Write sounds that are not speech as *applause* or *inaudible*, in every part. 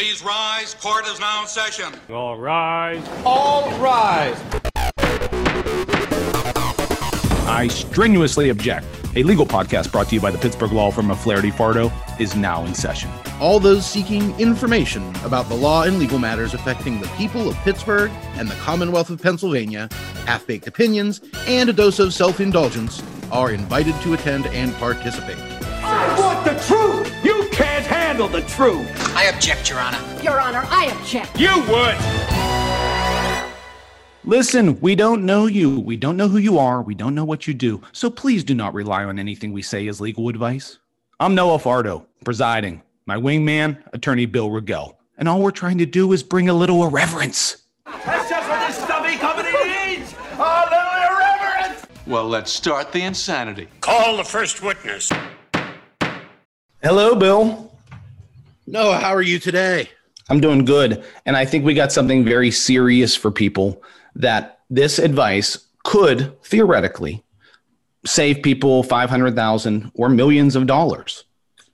Please rise. Court is now in session. All rise. All rise. I strenuously object. A legal podcast brought to you by the Pittsburgh Law Firm of Flaherty Fardo is now in session. All those seeking information about the law and legal matters affecting the people of Pittsburgh and the Commonwealth of Pennsylvania, half baked opinions, and a dose of self indulgence are invited to attend and participate. I want the truth. You can't handle the truth. I object, Your Honor. Your Honor, I object. You would. Listen, we don't know you. We don't know who you are. We don't know what you do. So please do not rely on anything we say as legal advice. I'm Noah Fardo, presiding. My wingman, attorney Bill Rigel. And all we're trying to do is bring a little irreverence. That's just what this stubby company needs. A little irreverence. Well, let's start the insanity. Call the first witness. Hello, Bill. Noah, how are you today? I'm doing good. And I think we got something very serious for people that this advice could theoretically save people 500,000 or millions of dollars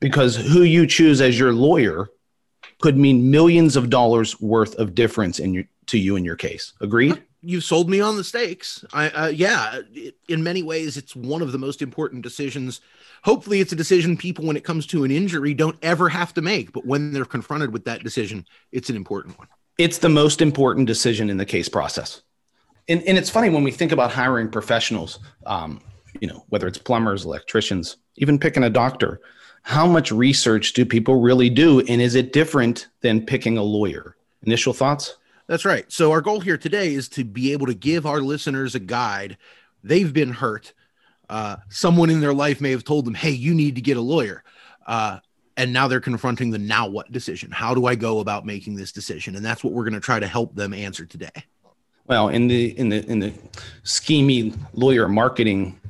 because who you choose as your lawyer could mean millions of dollars worth of difference in your, to you in your case. Agreed? You've sold me on the stakes. I, uh, yeah, in many ways, it's one of the most important decisions. Hopefully, it's a decision people, when it comes to an injury, don't ever have to make. But when they're confronted with that decision, it's an important one. It's the most important decision in the case process. And, and it's funny when we think about hiring professionals, um, you know, whether it's plumbers, electricians, even picking a doctor, how much research do people really do? And is it different than picking a lawyer? Initial thoughts? That's right. So, our goal here today is to be able to give our listeners a guide. They've been hurt. Uh, someone in their life may have told them, hey, you need to get a lawyer. Uh, and now they're confronting the now what decision. How do I go about making this decision? And that's what we're going to try to help them answer today. Well, in the in the in the schemy lawyer marketing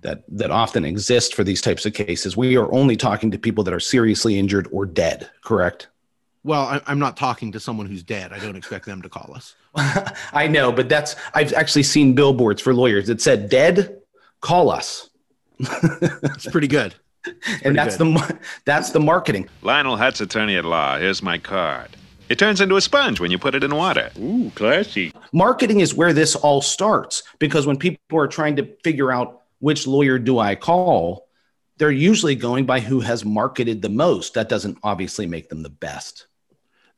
that that often exists for these types of cases, we are only talking to people that are seriously injured or dead. Correct? Well, I, I'm not talking to someone who's dead. I don't expect them to call us. *laughs* I know, but that's I've actually seen billboards for lawyers that said "dead, call us," *laughs* It's pretty good. and that's good. the that's the marketing. Lionel Hutz, attorney at law. Here's my card. It turns into a sponge when you put it in water. Ooh, classy. Marketing is where this all starts because when people are trying to figure out which lawyer do I call, they're usually going by who has marketed the most. That doesn't obviously make them the best.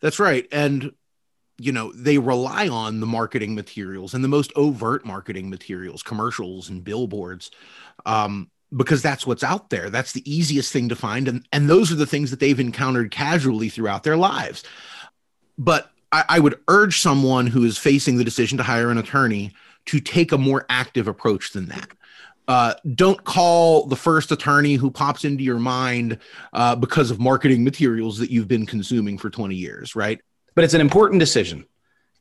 That's right. And, you know, they rely on the marketing materials and the most overt marketing materials, commercials and billboards, um, because that's what's out there. That's the easiest thing to find. And, and those are the things that they've encountered casually throughout their lives. But I, I would urge someone who is facing the decision to hire an attorney to take a more active approach than that. Uh, don't call the first attorney who pops into your mind uh, because of marketing materials that you've been consuming for 20 years, right? But it's an important decision.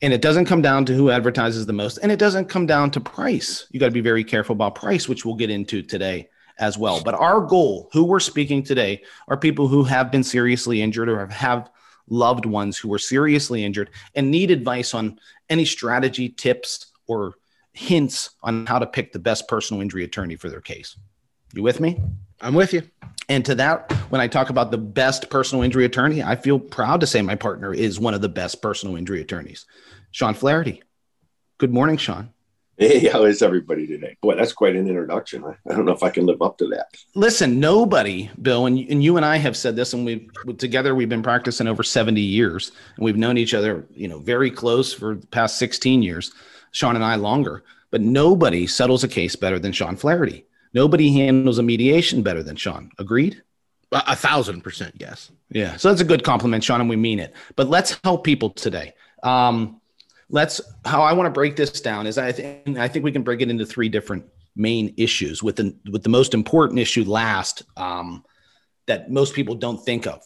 And it doesn't come down to who advertises the most. And it doesn't come down to price. You got to be very careful about price, which we'll get into today as well. But our goal, who we're speaking today, are people who have been seriously injured or have loved ones who were seriously injured and need advice on any strategy, tips, or hints on how to pick the best personal injury attorney for their case. You with me? I'm with you. And to that, when I talk about the best personal injury attorney, I feel proud to say my partner is one of the best personal injury attorneys, Shawn Flaherty. Good morning, Shawn. Hey, how is everybody today? Boy, that's quite an introduction. I, I don't know if I can live up to that. Listen, nobody, Bill, and, and you and I have said this, and we've together we've been practicing over 70 years, and we've known each other, you know, very close for the past 16 years, Shawn and I longer. But nobody settles a case better than Shawn Flaherty. Nobody handles a mediation better than Shawn. Agreed? A, a thousand percent, yes. Yeah. So that's a good compliment, Shawn, and we mean it. But let's help people today. Um, let's how I want to break this down is I think I think we can break it into three different main issues with the with the most important issue last um, that most people don't think of.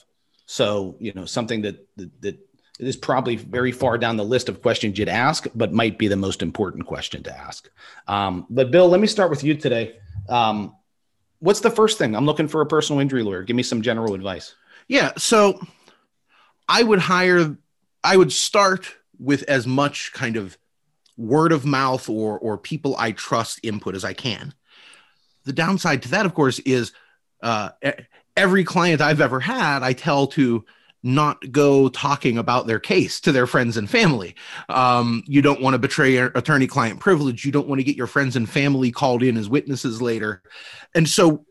So you know something that that, that is probably very far down the list of questions you'd ask, but might be the most important question to ask. Um, but Bill, let me start with you today. Um, what's the first thing? I'm looking for a personal injury lawyer. Give me some general advice. Yeah. So I would hire, I would start with as much kind of word of mouth or or people I trust input as I can. The downside to that, of course, is uh, every client I've ever had, I tell to not go talking about their case to their friends and family. Um, you don't want to betray attorney client privilege. You don't want to get your friends and family called in as witnesses later. And so,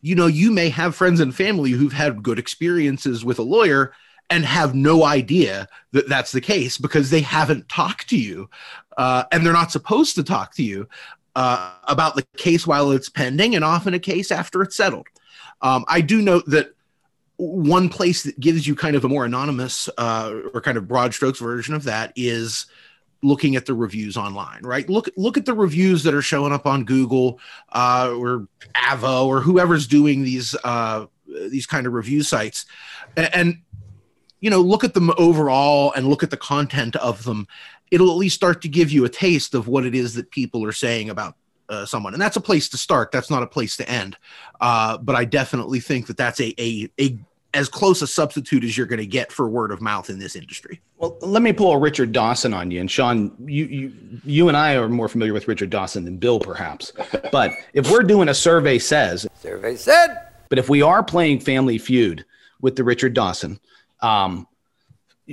you know, you may have friends and family who've had good experiences with a lawyer and have no idea that that's the case because they haven't talked to you uh, and they're not supposed to talk to you uh, about the case while it's pending and often a case after it's settled. Um, I do note that one place that gives you kind of a more anonymous uh, or kind of broad strokes version of that is looking at the reviews online right? Look look at the reviews that are showing up on google uh, or avvo or whoever's doing these uh, these kind of review sites. And, and you know look at them overall and look at the content of them. It'll at least start to give you a taste of what it is that people are saying about uh, someone. And that's a place to start. That's not a place to end. Uh, but i definitely think that that's a, a, a as close a substitute as you're going to get for word of mouth in this industry. Well, let me pull a Richard Dawson on you. And Sean, you you you and I are more familiar with Richard Dawson than Bill, perhaps. *laughs* But if we're doing a survey says survey said. But if we are playing Family Feud with the Richard Dawson, um,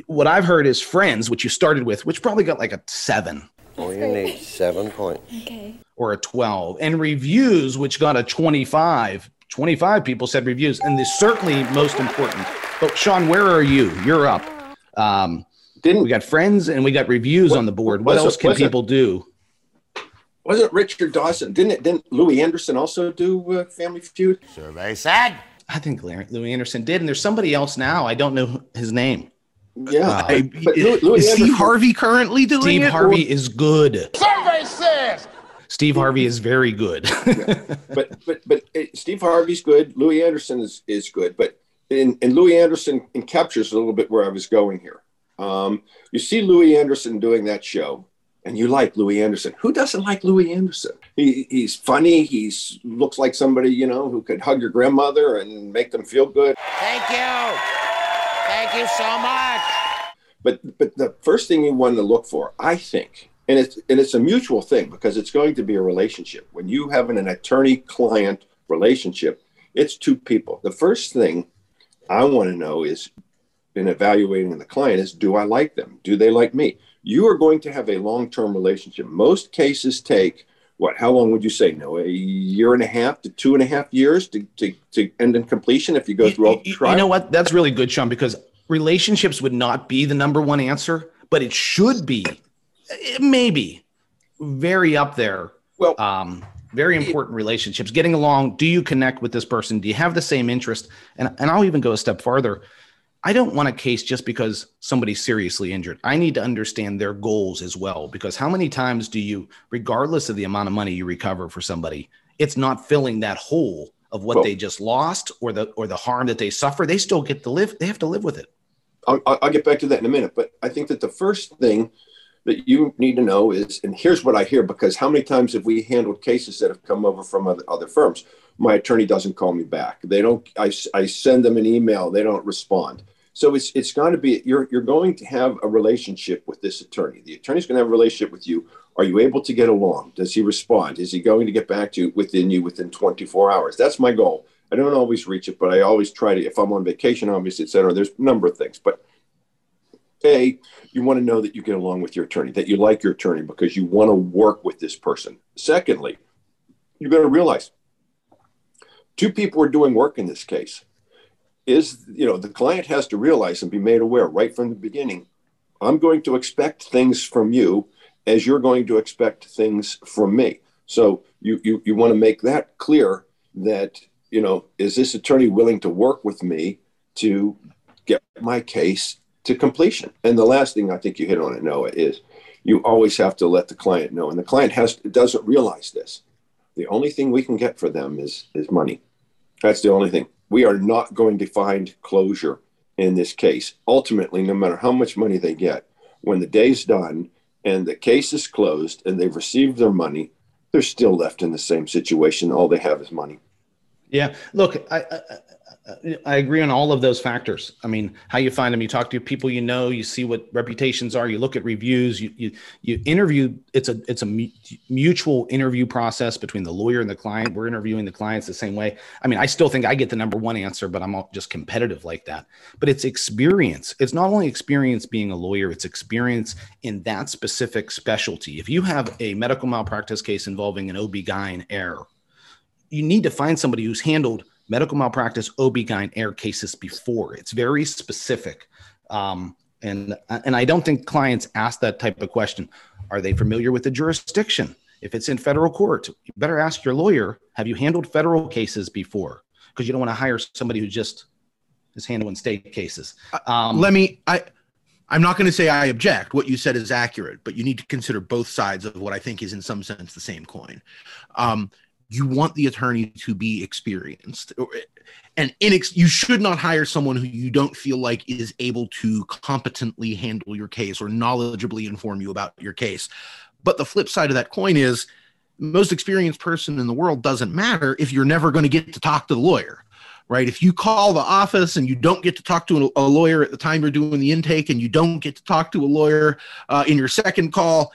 what I've heard is Friends, which you started with, which probably got like a seven. Oh, you need seven points. Okay. Or a 12. And reviews, which got a 25, 25 people said reviews, and this certainly most important. But Shawn, where are you? You're up. Um, Didn't we got friends and we got reviews what, on the board? What else it, can people it, do? Wasn't Richard Dawson? Didn't it? Didn't Louie Anderson also do uh, Family Feud? Survey said. I think Louie Anderson did, and there's somebody else now. I don't know his name. Yeah, uh, I, Louis, Louis is Steve Harvey currently doing Steve it? Harvey or? is good. Survey says. Steve Harvey is very good. *laughs* yeah. But but but uh, Steve Harvey's good. Louie Anderson is is good. But and, and Louie Anderson captures a little bit where I was going here. Um, you see Louie Anderson doing that show, and you like Louie Anderson. Who doesn't like Louie Anderson? He, he's funny. He's looks like somebody you know who could hug your grandmother and make them feel good. Thank you, thank you so much. But but the first thing you want to look for, I think, and it's and it's a mutual thing because it's going to be a relationship. When you have an attorney client relationship, it's two people. The first thing I want to know is in evaluating the client is do I like them? Do they like me? You are going to have a long-term relationship. Most cases take what? How long would you say? No, a year and a half to two and a half years to to, to end in completion if you go through all the trial. You know what? That's really good, Shawn, because relationships would not be the number one answer, but it should be maybe very up there. Well, um, very important relationships. Getting along. Do you connect with this person? Do you have the same interest? And and I'll even go a step farther. I don't want a case just because somebody's seriously injured. I need to understand their goals as well. Because how many times do you, regardless of the amount of money you recover for somebody, it's not filling that hole of what well, they just lost or the or the harm that they suffer. They still get to live. They have to live with it. I'll, I'll get back to that in a minute. But I think that the first thing that you need to know is, and here's what I hear because how many times have we handled cases that have come over from other, other firms? My attorney doesn't call me back. They don't. I, I send them an email. They don't respond. So it's it's going to be you're you're going to have a relationship with this attorney. The attorney's going to have a relationship with you. Are you able to get along? Does he respond? Is he going to get back to you within you within 24 hours? That's my goal. I don't always reach it, but I always try to. If I'm on vacation, obviously, et cetera. There's a number of things, but a, you want to know that you get along with your attorney, that you like your attorney because you want to work with this person. Secondly, you to realize two people are doing work in this case. Is, you know, the client has to realize and be made aware right from the beginning I'm going to expect things from you as you're going to expect things from me. So you, you, you want to make that clear that, you know, is this attorney willing to work with me to get my case to completion. And the last thing I think you hit on it, Noah, is you always have to let the client know. And the client has doesn't realize this. The only thing we can get for them is is money. That's the only thing. We are not going to find closure in this case. Ultimately, no matter how much money they get, when the day's done and the case is closed and they've received their money, they're still left in the same situation. All they have is money. Yeah. Look, I, I Uh, agree on all of those factors. I mean, how you find them, you talk to people you know, you see what reputations are, you look at reviews, you you, you interview. It's a it's a mutual interview process between the lawyer and the client. We're interviewing the clients the same way. I mean, I still think I get the number one answer, but I'm just competitive like that. But it's experience. It's not only experience being a lawyer; it's experience in that specific specialty. If you have a medical malpractice case involving an OB-GYN error, you need to find somebody who's handled medical malpractice OB-GYN air cases before. It's very specific. Um, and, and I don't think clients ask that type of question. Are they familiar with the jurisdiction? If it's in federal court, you better ask your lawyer, have you handled federal cases before? Because you don't want to hire somebody who just is handling state cases. Uh, um, Let me, I, I'm not going to say I object. What you said is accurate, but you need to consider both sides of what I think is, in some sense, the same coin. Um, you want the attorney to be experienced. And inex- you should not hire someone who you don't feel like is able to competently handle your case or knowledgeably inform you about your case. But the flip side of that coin is most experienced person in the world doesn't matter if you're never going to get to talk to the lawyer right? If you call the office and you don't get to talk to a lawyer at the time you're doing the intake and you don't get to talk to a lawyer uh, in your second call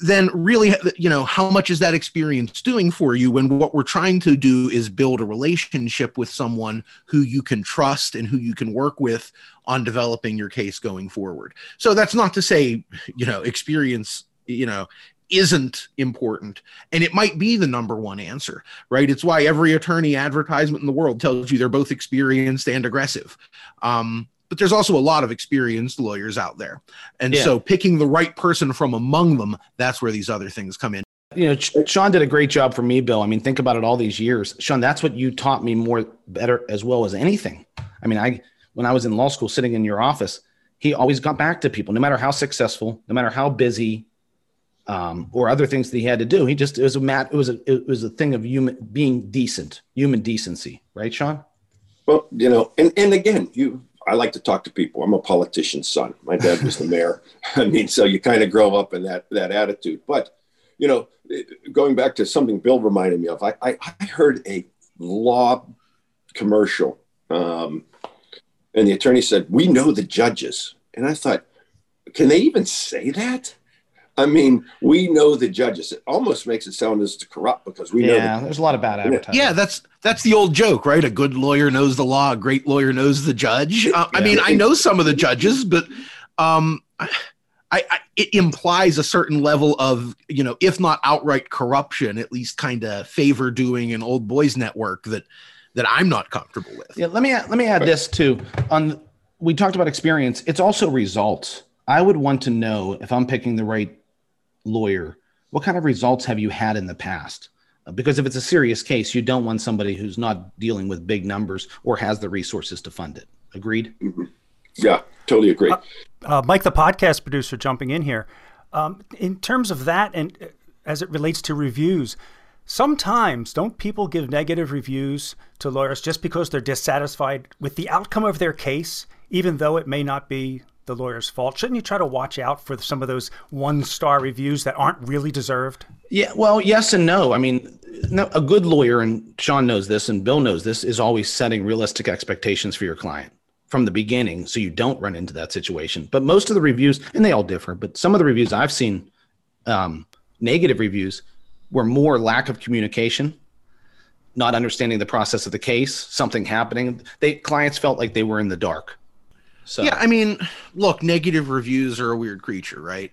then really you know how much is that experience doing for you? When what we're trying to do is build a relationship with someone who you can trust and who you can work with on developing your case going forward. So that's not to say you know experience you know isn't important and it might be the number one answer right? It's why every attorney advertisement in the world tells you they're both experienced and aggressive. Um, but there's also a lot of experienced lawyers out there. And yeah. so picking the right person from among them, that's where these other things come in. You know, Shawn did a great job for me, Bill. I mean, think about it all these years. Shawn, that's what you taught me more better as well as anything. I mean, I when I was in law school sitting in your office, he always got back to people, no matter how successful, no matter how busy, um, or other things that he had to do. He just it was a mat, it was a it was a thing of human being decent, human decency, right, Shawn? Well, you know, and and again, you I like to talk to people. I'm a politician's son. My dad was the mayor. *laughs* I mean, so you kind of grow up in that that attitude. But you know, going back to something Bill reminded me of, I I, I heard a law commercial, um, and the attorney said, "We know the judges," and I thought, can they even say that? I mean, we know the judges. It almost makes it sound as corrupt because we yeah, know. Yeah, there's a lot of bad advertising. Yeah, that's that's the old joke, right? A good lawyer knows the law. A great lawyer knows the judge. Uh, yeah. I mean, I know some of the judges, but um, I, I, it implies a certain level of, you know, if not outright corruption, at least kind of favor doing an old boys network that that I'm not comfortable with. Yeah, let me let me add this too. On we talked about experience. It's also results. I would want to know if I'm picking the right lawyer, what kind of results have you had in the past? Uh, because if it's a serious case, you don't want somebody who's not dealing with big numbers or has the resources to fund it. Agreed? Mm-hmm. Yeah, totally agree. Uh, uh, Mike, the podcast producer, jumping in here. Um, in terms of that, and uh, as it relates to reviews, sometimes don't people give negative reviews to lawyers just because they're dissatisfied with the outcome of their case, even though it may not be the lawyer's fault. Shouldn't you try to watch out for some of those one star reviews that aren't really deserved? Yeah, well, yes and no. I mean, no, a good lawyer, and Sean knows this, and Bill knows this, is always setting realistic expectations for your client from the beginning so you don't run into that situation. But most of the reviews, and they all differ, but some of the reviews I've seen, um, negative reviews, were more lack of communication not understanding the process of the case, something happening. They clients felt like they were in the dark. So yeah, I mean, look, negative reviews are a weird creature, right?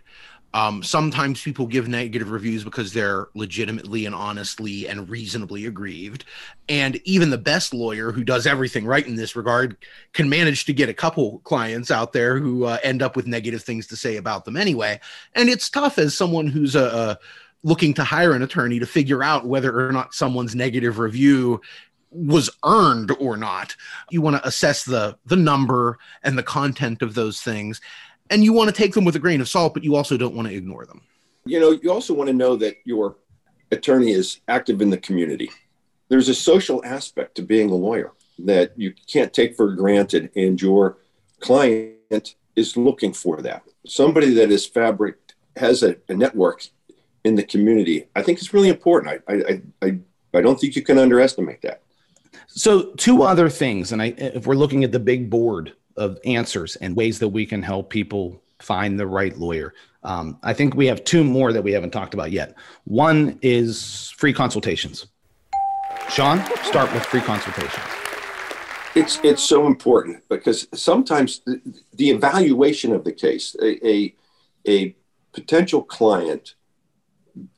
Um, sometimes people give negative reviews because they're legitimately and honestly and reasonably aggrieved. And even the best lawyer who does everything right in this regard can manage to get a couple clients out there who uh, end up with negative things to say about them anyway. And it's tough as someone who's a, a looking to hire an attorney to figure out whether or not someone's negative review was earned or not. You want to assess the the number and the content of those things and you want to take them with a grain of salt but you also don't want to ignore them. You know, you also want to know that your attorney is active in the community. There's a social aspect to being a lawyer that you can't take for granted and your client is looking for that. Somebody that is fabric has a, a network in the community. I think it's really important. I, I, I, I don't think you can underestimate that. So, two other things, and I, if we're looking at the big board of answers and ways that we can help people find the right lawyer, um, I think we have two more that we haven't talked about yet. One is free consultations. Sean, start with free consultations. It's it's so important because sometimes the, the evaluation of the case, a, a, a potential client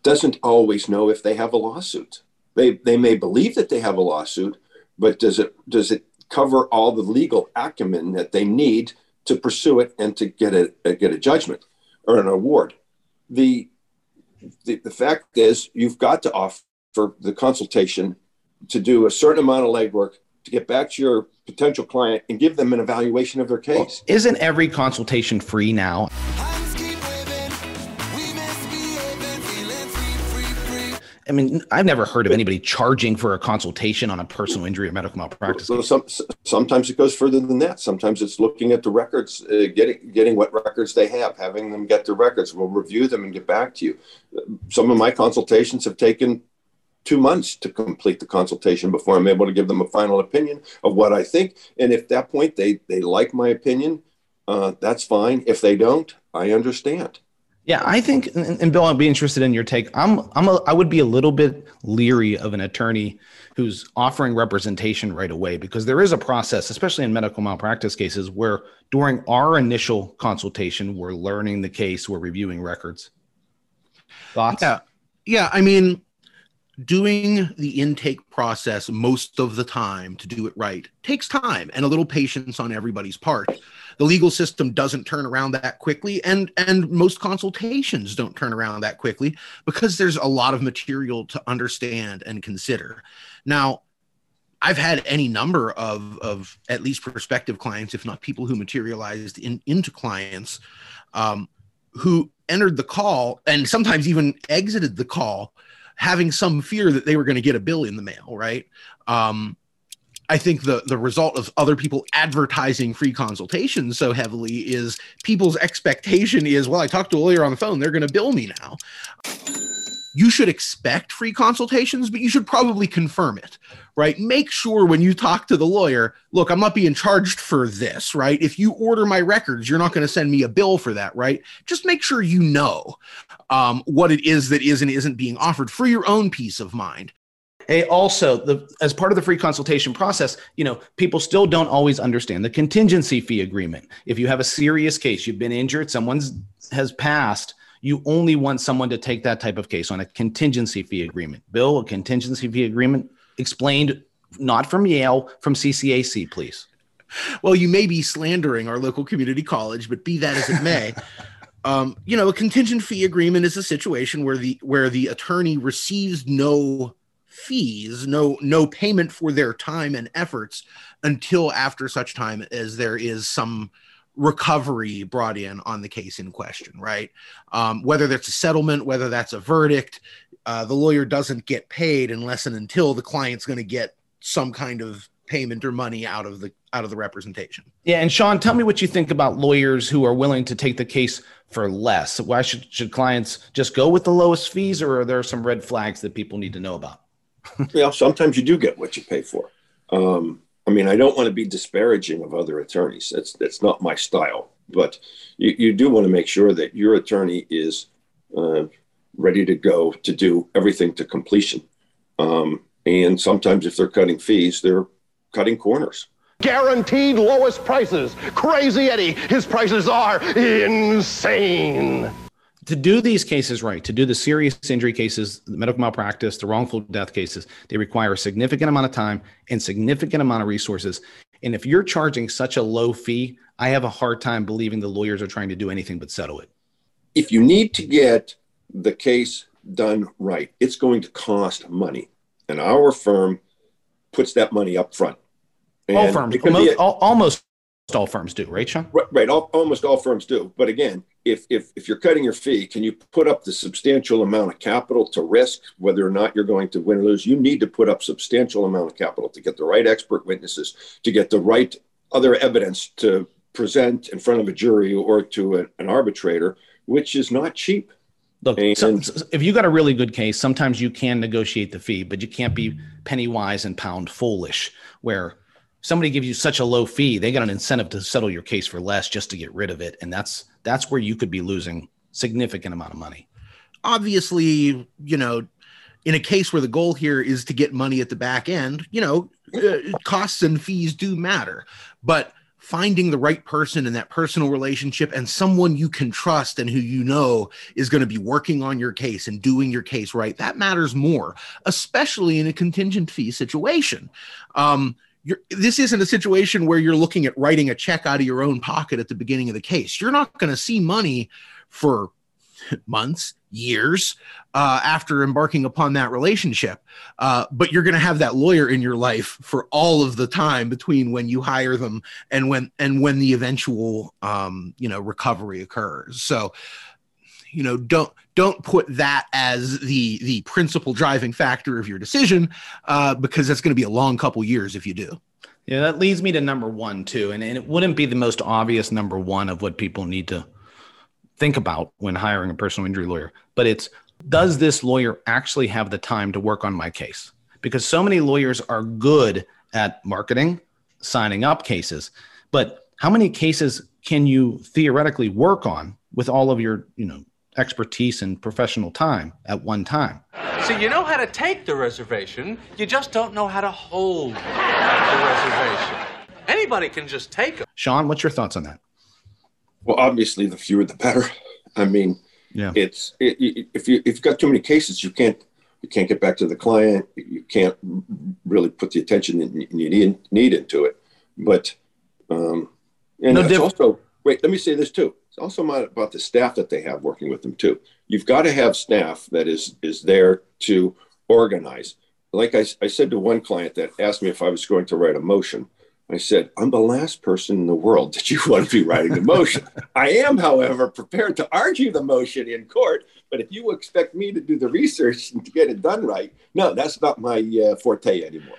doesn't always know if they have a lawsuit. They they may believe that they have a lawsuit, but does it does it cover all the legal acumen that they need to pursue it and to get a, get a judgment or an award? The, the the fact is, you've got to offer the consultation to do a certain amount of legwork to get back to your potential client and give them an evaluation of their case. Well, isn't every consultation free now? I mean, I've never heard of anybody charging for a consultation on a personal injury or medical malpractice. So some, sometimes it goes further than that. Sometimes it's looking at the records, uh, getting getting what records they have, having them get the records. We'll review them and get back to you. Some of my consultations have taken two months to complete the consultation before I'm able to give them a final opinion of what I think. And if that point they they like my opinion, uh, that's fine. If they don't, I understand. Yeah, I think, and Bill, I'd be interested in your take. I'm, I'm, a, I would be a little bit leery of an attorney who's offering representation right away because there is a process, especially in medical malpractice cases, where during our initial consultation, we're learning the case, we're reviewing records. Thoughts? Yeah, yeah. I mean, doing the intake process most of the time to do it right takes time and a little patience on everybody's part the legal system doesn't turn around that quickly and and most consultations don't turn around that quickly because there's a lot of material to understand and consider now I've had any number of, of at least prospective clients, if not people who materialized in, into clients, um, who entered the call and sometimes even exited the call having some fear that they were going to get a bill in the mail, right? Um, I think the the result of other people advertising free consultations so heavily is people's expectation is, well, I talked to a lawyer on the phone, they're going to bill me now you should expect free consultations, but you should probably confirm it, right? Make sure when you talk to the lawyer, look, I'm not being charged for this, right? If you order my records, you're not going to send me a bill for that, right? Just make sure you know um, what it is that is and isn't being offered for your own peace of mind. Hey, also, the, as part of the free consultation process, you know, people still don't always understand the contingency fee agreement. If you have a serious case, you've been injured, someone's has passed, you only want someone to take that type of case on a contingency fee agreement. Bill, a contingency fee agreement explained not from Yale, from CCAC, please. Well, you may be slandering our local community college, but be that as it may, *laughs* um, you know, a contingent fee agreement is a situation where the where the attorney receives no fees, no no payment for their time and efforts until after such time as there is some recovery brought in on the case in question, right? Um, whether that's a settlement, whether that's a verdict, uh, the lawyer doesn't get paid unless and until the client's going to get some kind of payment or money out of the out of the representation. Yeah, and Shawn, tell me what you think about lawyers who are willing to take the case for less. Why should should clients just go with the lowest fees, or are there some red flags that people need to know about? *laughs* yeah, sometimes you do get what you pay for. Um, I mean, I don't want to be disparaging of other attorneys. That's that's not my style. But you, you do want to make sure that your attorney is uh, ready to go to do everything to completion. Um, and sometimes, if they're cutting fees, they're cutting corners. Guaranteed lowest prices. Crazy Eddie, his prices are insane to do these cases right, to do the serious injury cases, the medical malpractice, the wrongful death cases, they require a significant amount of time and significant amount of resources. And if you're charging such a low fee, I have a hard time believing the lawyers are trying to do anything but settle it. If you need to get the case done right, it's going to cost money. And our firm puts that money up front. And all firms, almost, a, almost all firms do, right, Shawn? Right, right. All, almost all firms do. But again, if, if if you're cutting your fee, can you put up the substantial amount of capital to risk whether or not you're going to win or lose? You need to put up substantial amount of capital to get the right expert witnesses, to get the right other evidence to present in front of a jury or to a, an arbitrator, which is not cheap. Look, so, so if you got a really good case, sometimes you can negotiate the fee, but you can't be penny wise and pound foolish. Where somebody gives you such a low fee, they got an incentive to settle your case for less just to get rid of it, and that's that's where you could be losing significant amount of money. Obviously, you know, in a case where the goal here is to get money at the back end, you know, uh, costs and fees do matter, but finding the right person in that personal relationship and someone you can trust and who you know is going to be working on your case and doing your case right that matters more especially in a contingent fee situation um, this isn't a situation where you're looking at writing a check out of your own pocket at the beginning of the case you're not going to see money for months, years uh, after embarking upon that relationship. Uh, but you're going to have that lawyer in your life for all of the time between when you hire them and when and when the eventual um, you know recovery occurs. So you know don't don't put that as the the principal driving factor of your decision uh, because that's going to be a long couple years if you do. Yeah, that leads me to number one too, and, and it wouldn't be the most obvious number one of what people need to think about when hiring a personal injury lawyer, but it's does this lawyer actually have the time to work on my case? Because so many lawyers are good at marketing, signing up cases, but how many cases can you theoretically work on with all of your, you know, expertise and professional time at one time? See, you know how to take the reservation, you just don't know how to hold the reservation. Anybody can just take them. Shawn, what's your thoughts on that? Well, obviously, the fewer the better. *laughs* I mean, yeah, it's it, if you if you've got too many cases, you can't you can't get back to the client. You can't really put the attention you need need into it. But um, and no, it's diff- also wait. Let me say this too. It's also about the staff that they have working with them too. You've got to have staff that is is there to organize. Like I, I said to one client that asked me if I was going to write a motion. I said, I'm the last person in the world that you want to be writing the motion. *laughs* I am, however, prepared to argue the motion in court. But if you expect me to do the research and to get it done right, no, that's not my uh, forte anymore.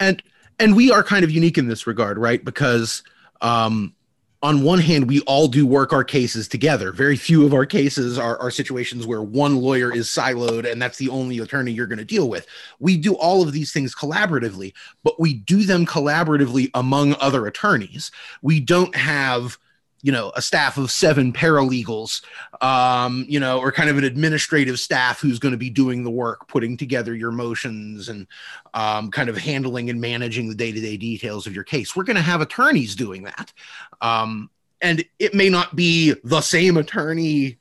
And and we are kind of unique in this regard, right? Because um, on one hand, we all do work our cases together. Very few of our cases are, are situations where one lawyer is siloed and that's the only attorney you're going to deal with. We do all of these things collaboratively, but we do them collaboratively among other attorneys. We don't have you know a staff of seven paralegals um, you know or kind of an administrative staff who's going to be doing the work putting together your motions and um, kind of handling and managing the day-to-day details of your case we're going to have attorneys doing that um, and it may not be the same attorney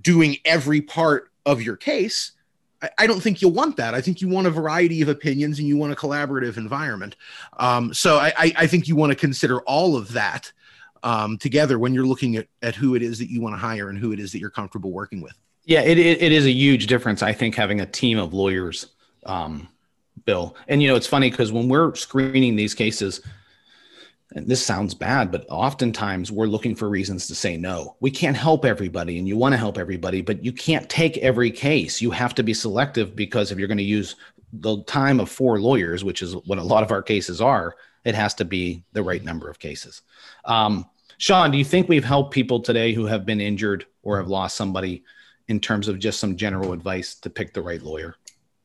doing every part of your case I, I don't think you'll want that. I think you want a variety of opinions and you want a collaborative environment. Um, so I, I, I think you want to consider all of that um, together when you're looking at, at who it is that you want to hire and who it is that you're comfortable working with. Yeah, it, it, it is a huge difference, I think, having a team of lawyers, um, Bill. And, you know, it's funny because when we're screening these cases, and this sounds bad, but oftentimes we're looking for reasons to say no. We can't help everybody, and you want to help everybody, but you can't take every case. You have to be selective because if you're going to use the time of four lawyers, which is what a lot of our cases are, it has to be the right number of cases. Um, Shawn, do you think we've helped people today who have been injured or have lost somebody in terms of just some general advice to pick the right lawyer?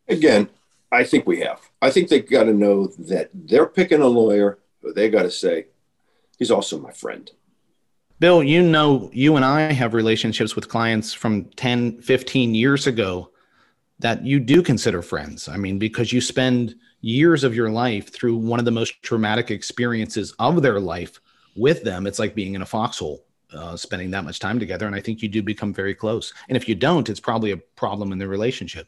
Again, I think we have. I think they got to know that they're picking a lawyer, but they got to say, he's also my friend. Bill, you know, you and I have relationships with clients from 10, 15 years ago that you do consider friends. I mean, because you spend years of your life through one of the most traumatic experiences of their life with them, it's like being in a foxhole, uh, spending that much time together. And I think you do become very close. And if you don't, it's probably a problem in the relationship.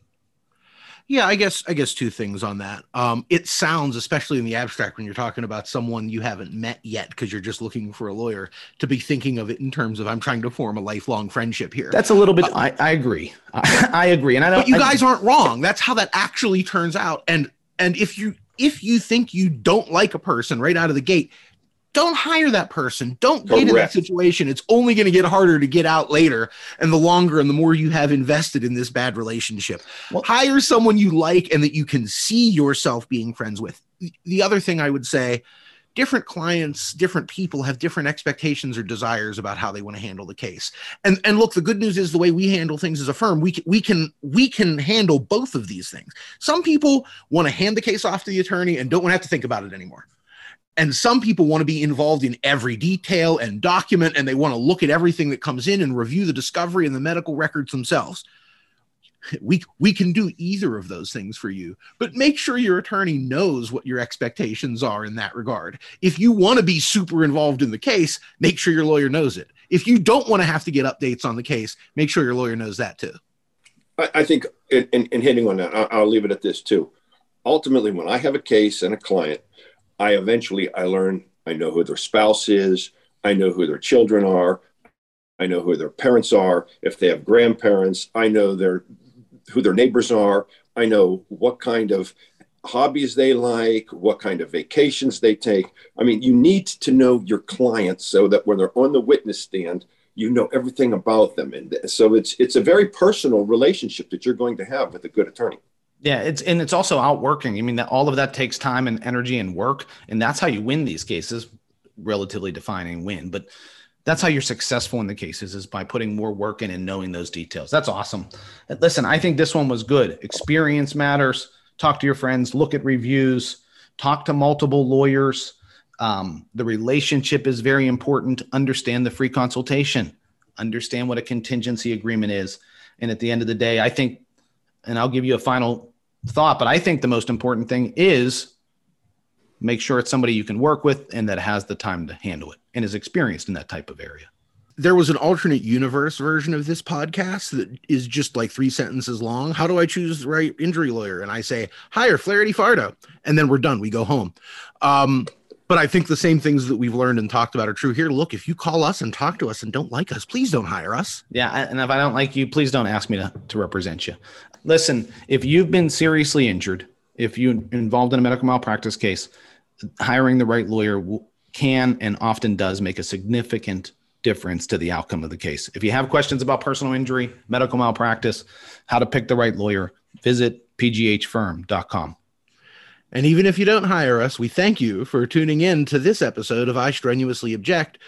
Yeah, I guess I guess two things on that. Um, it sounds, especially in the abstract, when you're talking about someone you haven't met yet because you're just looking for a lawyer, to be thinking of it in terms of I'm trying to form a lifelong friendship here. That's a little bit. Uh, I, I agree. I, *laughs* I, agree, and I don't. But you guys I, aren't wrong. That's how that actually turns out. And and if you if you think you don't like a person right out of the gate, don't hire that person. Don't Correct. get in that situation. It's only going to get harder to get out later. And the longer and the more you have invested in this bad relationship, well, hire someone you like and that you can see yourself being friends with. The other thing I would say different clients, different people have different expectations or desires about how they want to handle the case. And and look, the good news is the way we handle things as a firm, we can, we can we can handle both of these things. Some people want to hand the case off to the attorney and don't want to have to think about it anymore. And some people want to be involved in every detail and document, and they want to look at everything that comes in and review the discovery and the medical records themselves we we can do either of those things for you but make sure your attorney knows what your expectations are in that regard. If you want to be super involved in the case make sure your lawyer knows it. If you don't want to have to get updates on the case make sure your lawyer knows that too. I, I think in, in, in, hitting on that I'll, I'll leave it at this too. Ultimately when i have a case and a client i eventually i learn i know who their spouse is i know who their children are I know who their parents are. If they have grandparents, I know their who their neighbors are. I know what kind of hobbies they like, what kind of vacations they take. I mean, you need to know your clients so that when they're on the witness stand, you know everything about them. And so it's it's a very personal relationship that you're going to have with a good attorney. Yeah, it's and it's also outworking. I mean, that all of that takes time and energy and work, and that's how you win these cases. Relatively defining win, but that's how you're successful in the cases is by putting more work in and knowing those details. That's awesome. Listen, I think this one was good. Experience matters. Talk to your friends, look at reviews, talk to multiple lawyers. Um, the relationship is very important. Understand the free consultation, understand what a contingency agreement is. And at the end of the day, I think, and I'll give you a final thought, but I think the most important thing is make sure it's somebody you can work with and that has the time to handle it and is experienced in that type of area. There was an alternate universe version of this podcast that is just like three sentences long. How do I choose the right injury lawyer? And I say, hire Flaherty Fardo. And then we're done. We go home. Um, but I think the same things that we've learned and talked about are true here. Look, if you call us and talk to us and don't like us, please don't hire us. Yeah. And if I don't like you, please don't ask me to, to represent you. Listen, if you've been seriously injured, if you're involved in a medical malpractice case, hiring the right lawyer can and often does make a significant difference to the outcome of the case. If you have questions about personal injury, medical malpractice, how to pick the right lawyer, visit pghfirm.com. And even if you don't hire us, we thank you for tuning in to this episode of I Strenuously Object.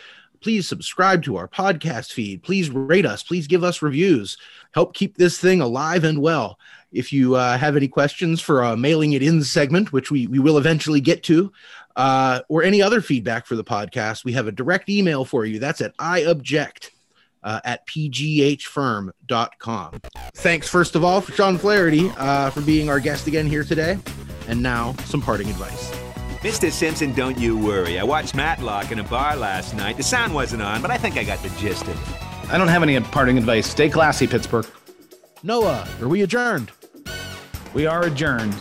Please subscribe to our podcast feed. Please rate us. Please give us reviews. Help keep this thing alive and well. If you uh, have any questions for a mailing it in segment, which we, we will eventually get to, uh, or any other feedback for the podcast, we have a direct email for you. That's at iobject uh, at pghfirm.com. Thanks, first of all, for Shawn Flaherty uh, for being our guest again here today. And now, some parting advice. Mr. Simpson, don't you worry. I watched Matlock in a bar last night. The sound wasn't on, but I think I got the gist of it. I don't have any parting advice. Stay classy, Pittsburgh. Noah, are we adjourned? We are adjourned.